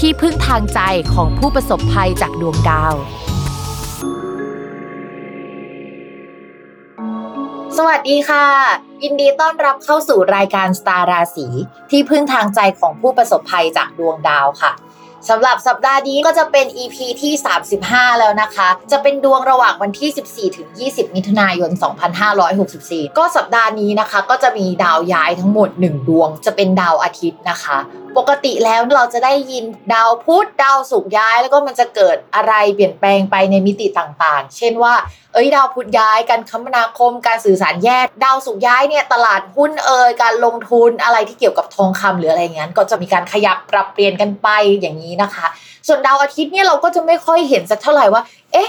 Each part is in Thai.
ที่พึ่งทางใจของผู้ประสบภัยจากดวงดาว สวัสดีค่ะ ยินดีต้อนรับเข้าสู่รายการสตาร์ราศีที่พึ่งทางใจของผู้ประสบภัยจากดวงดาวค่ะสำหรับสัปดาห์นี้ก็จะเป็น EP ที่ 35 แล้วนะคะ จะเป็นดวงระหว่างวันที่ 14 ถึง 20 มิถุนายน 2564 ก็สัปดาห์นี้นะคะ ก็จะมีดาวย้ายทั้งหมด 1 ดวง จะเป็นดาวอาทิตย์นะคะ ปกติแล้วเราจะได้ยินดาวพุธดาวศุกร์ย้าย แล้วก็มันจะเกิดอะไรเปลี่ยนแปลงไปในมิติต่างๆ เช่นว่า เอ้ยดาวพุธย้ายการคมนาคม การสื่อสารแยกดาวศุกร์ย้ายเนี่ยตลาดหุ้นเอ่ยการลงทุนอะไรที่เกี่ยวกับทองคำหรืออะไรเงี้ยก็จะมีการขยับปรับเปลี่ยนกันไปอย่างนี้นะคะ ส่วนดาวอาทิตย์เนี่ยเราก็จะไม่ค่อยเห็นสักเท่าไหร่ว่า เอ๊ะ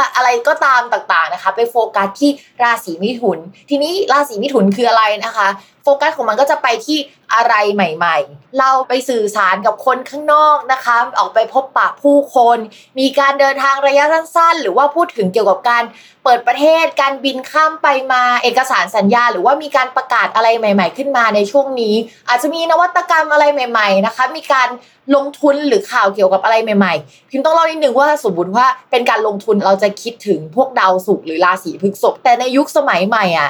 อะไรก็ตามต่างๆนะคะ ไปโฟกัสที่ราศีมิถุน ทีนี้ราศีมิถุนคืออะไรนะคะโฟกัสของมันก็จะไปที่อะไรใหม่ ๆ เราไปสื่อสารกับคนข้างนอกนะคะ ออกไปพบปะผู้คน มีการเดินทางระยะสั้นๆ หรือว่าพูดถึงเกี่ยวกับการเปิดประเทศ การบินข้ามไปมาเอกสารสัญญา หรือว่ามีการประกาศอะไรใหม่ ๆ ขึ้นมาในช่วงนี้ อาจจะมีนวัตกรรมอะไรใหม่ ๆ นะคะ มีการลงทุนหรือข่าวเกี่ยวกับอะไรใหม่ๆ พิมต้องเล่านิดนึงว่าสมมติว่าเป็นการลงทุนเราจะคิดถึงพวกดาวศุกร์หรือราศีพฤษภแต่ในยุคสมัยใหม่อะ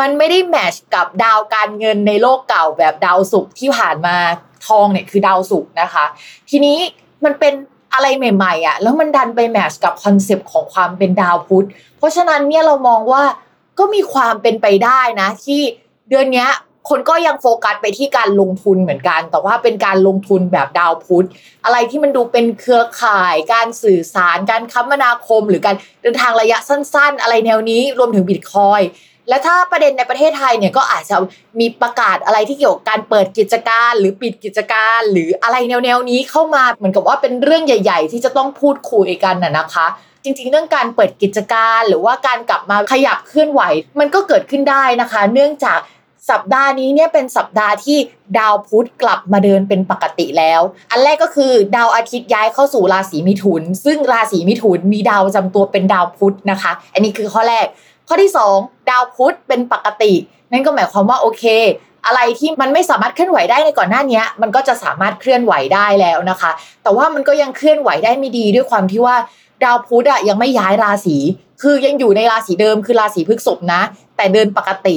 มันไม่ได้แมชกับดาวการเงินในโลกเก่าแบบดาวศุกร์ที่ผ่านมาทองเนี่ยคือดาวศุกร์นะคะ ทีนี้มันเป็นอะไรใหม่ๆอะแล้วมันดันไป match กับ concept ของความเป็นดาวพุธเพราะฉะนั้นเนี่ยเรามองว่าก็มีความเป็นไปได้นะ ที่เดือนนี้คนก็ยังโฟกัสไปที่การลงทุนเหมือนกัน แต่ว่าเป็นการลงทุนแบบดาวพุธ อะไรที่มันดูเป็นเครือข่าย การสื่อสาร การคมนาคม หรือการเดินทางระยะสั้น ๆ อะไรแนวนี้รวมถึงบิตคอยน์ และถ้าประเด็นในประเทศไทยเนี่ยก็อาจจะมีประกาศอะไรที่เกี่ยวกับการเปิดกิจการหรือปิดกิจการ หรืออะไรแนวๆนี้เข้ามาเหมือนกับว่าเป็นเรื่องใหญ่ ๆ ที่จะต้องพูดคุยกันน่ะนะคะ จริงๆ เรื่องการเปิดกิจการหรือว่าการกลับมาขยับเคลื่อนไหว มันก็เกิดขึ้นได้นะคะ เนื่องจากสัปดาห์นี้เนี่ยเป็นสัปดาห์ที่ดาวพุธกลับมาเดินเป็นปกติแล้ว อันแรกก็คือดาวอาทิตย์ย้ายเข้าสู่ราศีมิถุน ซึ่งราศีมิถุนมีดาวจำตัวเป็นดาวพุธนะคะ อันนี้คือข้อแรก ข้อที่ 2 ดาวพุธเป็นปกติ นั่นก็หมายความว่าโอเค อะไรที่มันไม่สามารถเคลื่อนไหวได้ในก่อนหน้านี้มันก็จะสามารถเคลื่อนไหวได้แล้วนะคะ แต่ว่ามันก็ยังเคลื่อนไหวได้ไม่ดีด้วยความที่ว่าดาวพุธอะยังไม่ย้ายราศี คือยังอยู่ในราศีเดิมคือราศีพฤษภนะ แต่เดินปกติ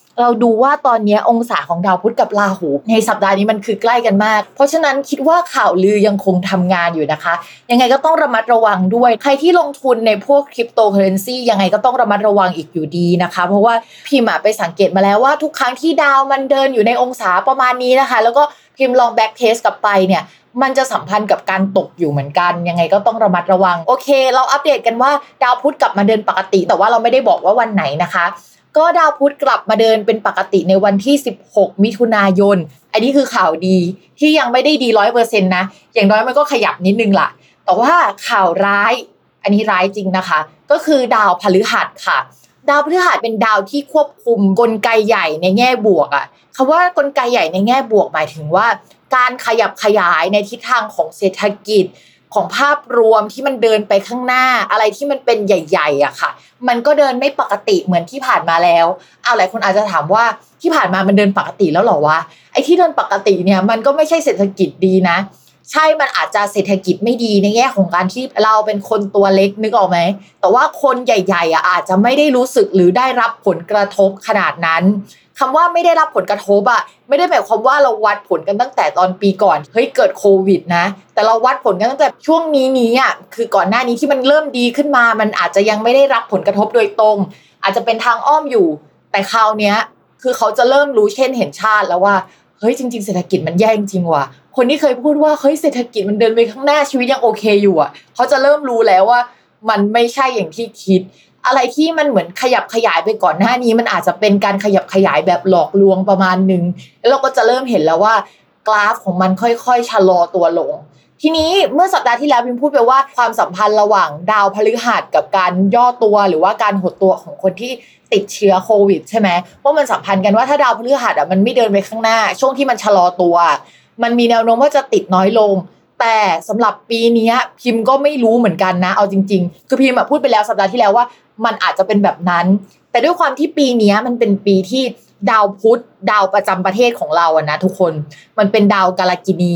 เราดูว่าตอนนี้องศาของดาวพุธกับราหู ในสัปดาห์นี้มันคือใกล้กันมาก เพราะฉะนั้นคิดว่าข่าวลือยังคงทำงานอยู่นะคะ ยังไงก็ต้องระมัดระวังด้วย ใครที่ลงทุนในพวกคริปโตเคอเรนซียังไงก็ต้องระมัดระวังอีกอยู่ดีนะคะ เพราะว่าพิมพ์ไปสังเกตมาแล้วว่าทุกครั้งที่ดาวมันเดินอยู่ในองศาประมาณนี้นะคะ แล้วก็พิมพ์ลอง backtest กลับไปเนี่ยมันจะสัมพันธ์กับการตกอยู่เหมือนกัน ยังไงก็ต้องระมัดระวัง โอเค เราอัปเดตกันว่าดาวพุธกลับมาเดินปกติ แต่ว่าเราไม่ได้บอกว่าวันไหนนะคะ ก็ดาวพุธกลับมาเดินเป็นปกติในวันที่ 16 มิถุนายน อันนี้คือข่าวดีที่ยังไม่ได้ดีร้อยเปอร์เซ็นต์นะ อย่างน้อยมันก็ขยับนิดนึงล่ะ แต่ว่าข่าวร้าย อันนี้ร้ายจริงนะคะ ก็คือดาวพฤหัสค่ะ ดาวพฤหัสเป็นดาวที่ควบคุมกลไกใหญ่ในแง่บวกอะคำว่ากลไกใหญ่ในแง่บวกหมายถึงว่า การขยับขยายในทิศทางของเศรษฐกิจของภาพรวมที่มันเดินไปข้างหน้าอะไรที่มันเป็นใหญ่ๆอะค่ะ มันก็เดินไม่ปกติเหมือนที่ผ่านมาแล้วเอาหลายคนอาจจะถามว่าที่ผ่านมามันเดินปกติแล้วหรอวะไอ้ที่เดินปกติเนี่ยมันก็ไม่ใช่เศรษฐกิจดีนะ ใช่มันอาจจะเศรษฐกิจไม่ดีในแง่ของการที่เราเป็นคนตัวเล็กนึกออกไหมแต่ว่าคนใหญ่ ๆอะอาจจะไม่ได้รู้สึกหรือได้รับผลกระทบขนาดนั้น คำว่าไม่ได้รับผลกระทบอะไม่ได้หมายความว่าเราวัดผลกันตั้งแต่ตอนปีก่อนเฮ้ยเกิดโควิดนะ แต่เราวัดผลกันตั้งแต่ช่วงนี้นี้อะคือก่อนหน้านี้ที่มันเริ่มดีขึ้นมา มันอาจจะยังไม่ได้รับผลกระทบโดยตรง อาจจะเป็นทางอ้อมอยู่ แต่คราวเนี้ยคือเขาจะเริ่มรู้เช่นเห็นชาติแล้วว่าเฮ้ยจริง ๆเศรษฐกิจมันแย่จริงว่ะคนที่เคยพูดว่าเฮ้ยเศรษฐกิจมันเดินไปข้างหน้าชีวิตยังโอเคอยู่อะเขาจะเริ่มรู้แล้วว่า มันไม่ใช่อย่างที่คิด อะไรที่มันเหมือนขยับขยายไปก่อนหน้านี้มันอาจจะเป็นการขยับขยายแบบหลอกลวงประมาณหนึ่งแล้วเราก็จะเริ่มเห็นแล้วว่ากราฟของมันค่อยๆชะลอตัวลง ทีนี้เมื่อสัปดาห์ที่แล้วพิมพูดไปว่าความสัมพันธ์ระหว่างดาวพฤหัสกับการย่อตัวหรือว่าการหดตัวของคนที่ติดเชื้อโควิดใช่ไหมว่ามันสัมพันธ์กันว่าถ้าดาวพฤหัสอะมันไม่เดินไปข้างหน้า ช่วงที่มันชะลอตัว มันมีแนวโน้มว่าจะติดน้อยลง แต่สำหรับปีนี้พิมพ์ก็ไม่รู้เหมือนกันนะ เอาจริง ๆ คือพิมพ์พูดไปแล้วสัปดาห์ที่แล้วว่า มันอาจจะเป็นแบบนั้น แต่ด้วยความที่ปีนี้มันเป็นปีที่ดาวพุธดาวประจำประเทศของเราอะนะทุกคนมันเป็นดาวกาลกินี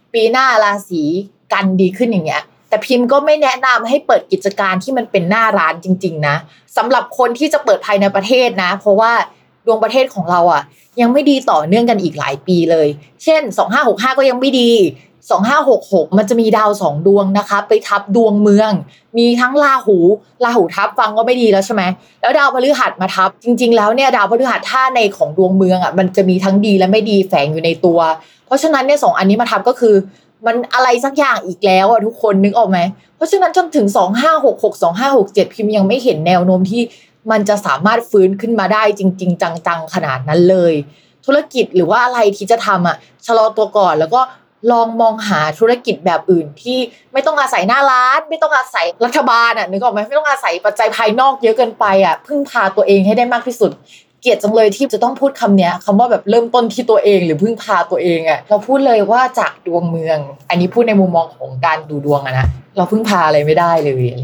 ปีหน้าราศีกันดีขึ้นอย่างเงี้ยแต่พิมพ์ก็ไม่แนะนำให้เปิดกิจการที่มันเป็นหน้าร้านจริง ๆ นะสำหรับคนที่จะเปิดภายในประเทศนะ เพราะว่าดวงประเทศของเราอะ ยังไม่ดีต่อเนื่องกันอีกหลายปีเลย เช่น 2565 ก็ยังไม่ดี 2566 มันจะมีดาวสองดวงนะคะ ไปทับดวงเมือง มีทั้งราหูราหูทับฟังก็ไม่ดีแล้วใช่ไหมแล้วดาวพฤหัสมาทับ จริง ๆ แล้วเนี่ยดาวพฤหัสท่าในของดวงเมืองอะมันจะมีทั้งดีและไม่ดีแฝงอยู่ในตัว ราะฉะนั้นเนี่ยสองอันนี้มาทับก็คือ มันอะไรสักอย่างอีกแล้วอะทุกคนนึกออกไหม เพราะฉะนั้นจนถึง 2566 2567 พิมพ์ยังไม่เห็นแนวโน้มที่มันจะสามารถฟื้นขึ้นมาได้จริง ๆ จังๆขนาดนั้นเลย ธุรกิจหรือว่าอะไรที่จะทำอะชะลอตัวก่อนแล้วก็ลองมองหาธุรกิจแบบอื่นที่ไม่ต้องอาศัยหน้าร้าน ไม่ต้องอาศัยรัฐบาลอะนึกออกไหมไม่ต้องอาศัยปัจจัยภายนอกเยอะเกินไปอะพึ่งพาตัวเองให้ได้มากที่สุด เกลียดจังเลยที่จะต้องพูดคำเนี้ยคำว่าแบบเริ่มต้นที่ตัวเองหรือพึ่งพาตัวเองอะเราพูดเลยว่าจากดวงเมือง อันนี้พูดในมุมมองของการดูดวงอะนะเราพึ่งพาอะไรไม่ได้เลยอะไร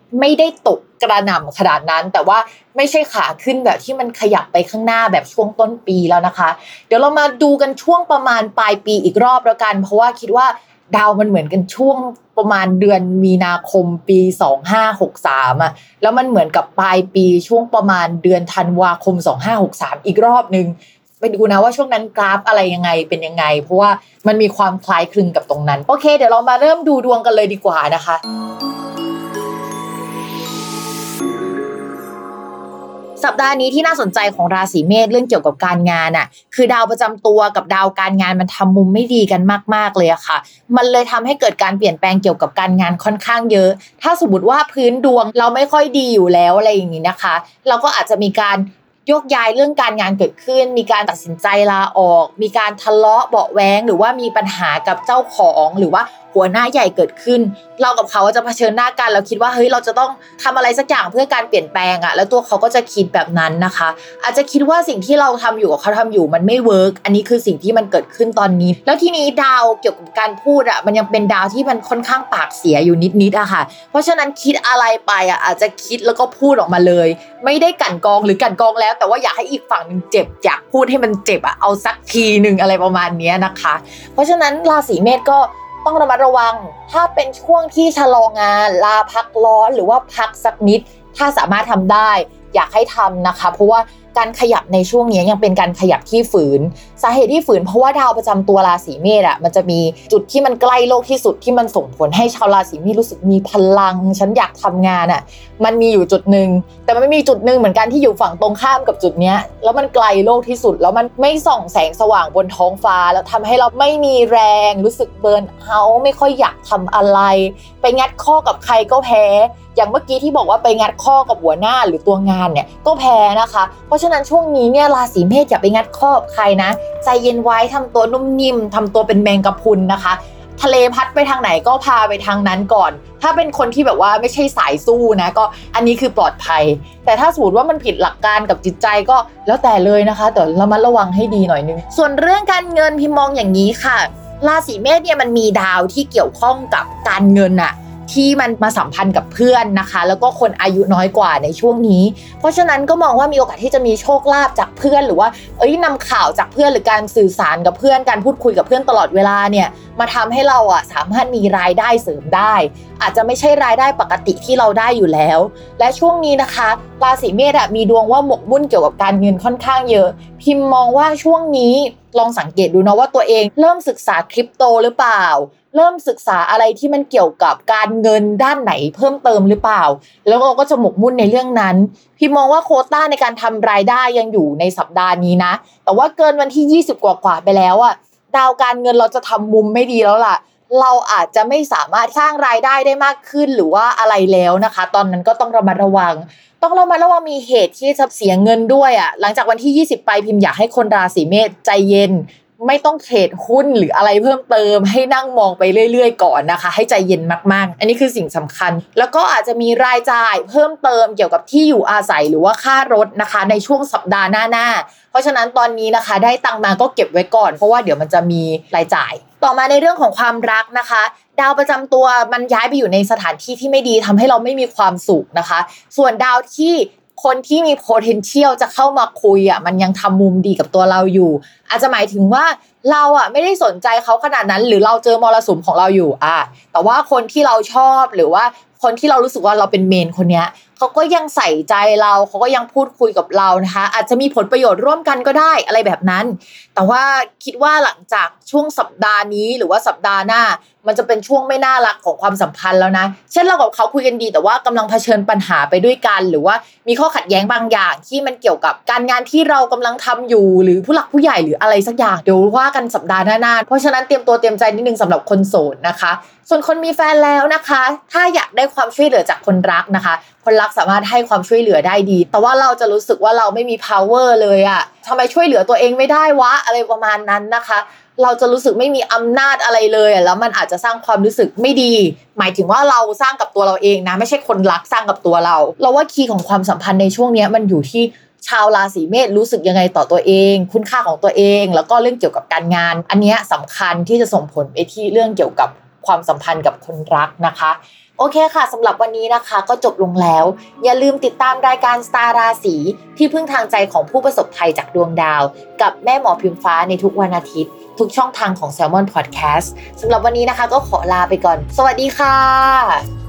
ไม่ได้ตกกระหน่ำขนาดนั้น แต่ว่าไม่ใช่ขาขึ้นแบบที่มันขยับไปข้างหน้าแบบช่วงต้นปีแล้วนะคะ เดี๋ยวเรามาดูกันช่วงประมาณปลายปีอีกรอบแล้วกัน เพราะว่าคิดว่าดาวมันเหมือนกันช่วงประมาณเดือนมีนาคมปี 2563อะแล้วมันเหมือนกับปลายปีช่วงประมาณเดือนธันวาคม 2563 อีกรอบหนึ่งไปดูนะว่าช่วงนั้นกราฟอะไรยังไงเป็นยังไง เพราะว่ามันมีความคล้ายคลึงกับตรงนั้น โอเค เดี๋ยวเรามาเริ่มดูดวงกันเลยดีกว่านะคะ สัปดาห์นี้ที่น่าสนใจของราศีเมษเรื่องเกี่ยวกับการงานอะคือดาวประจำตัวกับดาวการงานมันทำมุมไม่ดีกันมาก ๆเลยอะค่ะ มันเลยทำให้เกิดการเปลี่ยนแปลงเกี่ยวกับการงานค่อนข้างเยอะ ถ้าสมมติว่าพื้นดวงเราไม่ค่อยดีอยู่แล้วอะไรอย่างนี้นะคะ เราก็อาจจะมีการยกย้ายเรื่องการงานเกิดขึ้น มีการตัดสินใจลาออก มีการทะเลาะเบาแวงหรือว่ามีปัญหากับเจ้าของหรือว่า หัวหน้าใหญ่เกิดขึ้น เรากับเขาจะเผชิญหน้ากันเราคิดว่าเฮ้ยเราจะต้องทำอะไรสักอย่างเพื่อการเปลี่ยนแปลงอะแล้วตัวเขาก็จะคิดแบบนั้นนะคะ อาจจะคิดว่าสิ่งที่เราทำอยู่กับเขาทำอยู่มันไม่ work อันนี้คือสิ่งที่มันเกิดขึ้นตอนนี้ แล้วทีนี้ดาวเกี่ยวกับการพูดอะมันยังเป็นดาวที่มันค่อนข้างปากเสียอยู่นิดๆอะค่ะ เพราะฉะนั้นคิดอะไรไปอะอาจจะคิดแล้วก็พูดออกมาเลย ไม่ได้กลั่นกรองหรือกลั่นกรองแล้ว แต่ว่าอยากให้อีกฝั่งหนึ่งเจ็บอยากพูดให้มันเจ็บอะเอาสักทีหนึ่งอะไรประมาณนี้นะคะ เพราะฉะนั้นราศีเมษก็ ต้องระมัดระวัง ถ้าเป็นช่วงที่ชะลองาน ลาพักร้อนหรือว่าพักสักนิด ถ้าสามารถทำได้ อยากให้ทำนะคะ เพราะว่า การขยับในช่วงนี้ยังเป็นการขยับที่ฝืน สาเหตุที่ฝืนเพราะว่าดาวประจำตัวราศีเมษอะมันจะมีจุดที่มันใกล้โลกที่สุดที่มันส่งผลให้ชาวราศีเมษรู้สึกมีพลัง ฉันอยากทำงานอะมันมีอยู่จุดหนึ่งแต่มันไม่มีจุดหนึ่งเหมือนกันที่อยู่ฝั่งตรงข้ามกับจุดเนี้ยแล้วมันไกลโลกที่สุด แล้วมันไม่ส่องแสงสว่างบนท้องฟ้า แล้วทำให้เราไม่มีแรงรู้สึกเบิร์นเอาไม่ค่อยอยากทำอะไร ไปงัดข้อกับใครก็แพ้ อย่างเมื่อกี้ที่บอกว่าไปงัดข้อกับหัวหน้าหรือตัวงานเนี่ยก็แพ้นะคะเพราะฉะนั้นช่วงนี้เนี่ยราศีเมษอย่าไปงัดข้อบใครนะ ใจเย็นไว้ทำตัวนุ่มนิ่มทำตัวเป็นแมงกะพรุนนะคะ ทะเลพัดไปทางไหนก็พาไปทางนั้นก่อน ถ้าเป็นคนที่แบบว่าไม่ใช่สายสู้นะก็อันนี้คือปลอดภัย แต่ถ้าสมมติว่ามันผิดหลักการกับจิตใจก็แล้วแต่เลยนะคะแต่เรามาระวังให้ดีหน่อยนึงส่วนเรื่องการเงินพิมมองอย่างนี้ค่ะราศีเมษเนี่ยมันมีดาวที่เกี่ยวข้องกับการเงินอะ ที่มันมาสัมพันธ์กับเพื่อนนะคะ แล้วก็คนอายุน้อยกว่าในช่วงนี้ เพราะฉะนั้นก็มองว่ามีโอกาสที่จะมีโชคลาภจากเพื่อน หรือว่าเอ้ยนำข่าวจากเพื่อนหรือการสื่อสารกับเพื่อนการพูดคุยกับเพื่อนตลอดเวลาเนี่ยมาทำให้เราอะสามารถมีรายได้เสริมได้ อาจจะไม่ใช่รายได้ปกติที่เราได้อยู่แล้ว และช่วงนี้นะคะราศีเมษอะมีดวงว่าหมกมุ่นเกี่ยวกับการเงินค่อนข้างเยอะ พิมพ์มองว่าช่วงนี้ลองสังเกตดูนะว่าตัวเองเริ่มศึกษาคริปโตหรือเปล่า เริ่มศึกษาอะไรที่มันเกี่ยวกับการเงินด้านไหนเพิ่มเติมหรือเปล่า แล้วเราก็จะหมกมุ่นในเรื่องนั้น พี่มองว่าโคต้าในการทำรายได้ยังอยู่ในสัปดาห์นี้นะ แต่ว่าเกินวันที่ 20 กว่ากว่าๆไปแล้วอะดาวการเงินเราจะทำมุมไม่ดีแล้วล่ะ เราอาจจะไม่สามารถสร้างรายได้ได้มากขึ้นหรือว่าอะไรแล้วนะคะ ตอนนั้นก็ต้องระมัดระวัง ต้องระมัดระวังมีเหตุที่จะเสียเงินด้วยอะ่ะหลังจากวันที่ 20 ไปพิมพ์อยากให้คนราศีเมษใจเย็น ไม่ต้องเทรดหุ้นหรืออะไรเพิ่มเติม ให้นั่งมองไปเรื่อย ๆ ก่อนนะคะ ให้ใจเย็นมากๆ อันนี้คือสิ่งสำคัญ แล้วก็อาจจะมีรายจ่ายเพิ่มเติมเกี่ยวกับที่อยู่อาศัยหรือว่าค่ารถนะคะ ในช่วงสัปดาห์หน้าๆเพราะฉะนั้นตอนนี้นะคะ ได้ตังมาก็เก็บไว้ก่อน เพราะว่าเดี๋ยวมันจะมีรายจ่าย ต่อมาในเรื่องของความรักนะคะ ดาวประจำตัวมันย้ายไปอยู่ในสถานที่ที่ไม่ดีทำให้เราไม่มีความสุขนะคะ ส่วนดาวที่ คนที่มี potential จะเข้ามาคุยอะมันยังทำมุมดีกับตัวเราอยู่ อาจจะหมายถึงว่าเราอะไม่ได้สนใจเขาขนาดนั้น หรือเราเจอมรสุมของเราอยู่อะแต่ว่าคนที่เราชอบหรือว่าคนที่เรารู้สึกว่าเราเป็นเมนคนเนี้ย เขาก็ยังใส่ใจเราเขาก็ยังพูดคุยกับเรานะคะ อาจจะมีผลประโยชน์ร่วมกันก็ได้อะไรแบบนั้น แต่ว่าคิดว่าหลังจากช่วงสัปดาห์นี้หรือว่าสัปดาห์หน้า มันจะเป็นช่วงไม่น่ารักของความสัมพันธ์แล้วนะ เช่นเรากับเขาคุยกันดี แต่ว่ากำลังเผชิญปัญหาไปด้วยกัน หรือว่ามีข้อขัดแย้งบางอย่าง ที่มันเกี่ยวกับการงานที่เรากำลังทำอยู่ หรือผู้หลักผู้ใหญ่หรืออะไรสักอย่างเดี๋ยวว่ากันสัปดาห์หน้าๆเพราะฉะนั้นเตรียมตัวเตรียมใจนิดนึงสำหรับคนโสดนะคะ ส่วนคนมีแฟนแล้วนะคะ ถ้าอยากได้ความช่วยเหลือจากคนรักนะคะ คนรักสามารถให้ความช่วยเหลือได้ดี แต่ว่าเราจะรู้สึกว่าเราไม่มี power เลยอะทำไมช่วยเหลือตัวเองไม่ได้วะ อะไรประมาณนั้นนะคะ เราจะรู้สึกไม่มีอำนาจอะไรเลยอะแล้วมันอาจจะสร้างความรู้สึกไม่ดี หมายถึงว่าเราสร้างกับตัวเราเองนะ ไม่ใช่คนรักสร้างกับตัวเรา เราว่าคีย์ของความสัมพันธ์ในช่วงนี้มันอยู่ที่ชาวราศีเมษรู้สึกยังไงต่อตัวเอง คุณค่าของตัวเอง แล้วก็เรื่องเกี่ยวกับการงาน อันนี้ยสำคัญที่จะส่งผลไปที่เรื่องเกี่ยวกับ ความสัมพันธ์กับคนรักนะคะ โอเคค่ะสำหรับวันนี้นะคะก็จบลงแล้ว อย่าลืมติดตามรายการสตาร์ราศีที่พึ่งทางใจของผู้ประสบภัยจากดวงดาว กับแม่หมอพิมฟ้าในทุกวันอาทิตย์ ทุกช่องทางของ s ซ l m o n Podcast สำหรับวันนี้นะคะก็ขอลาไปก่อน สวัสดีค่ะ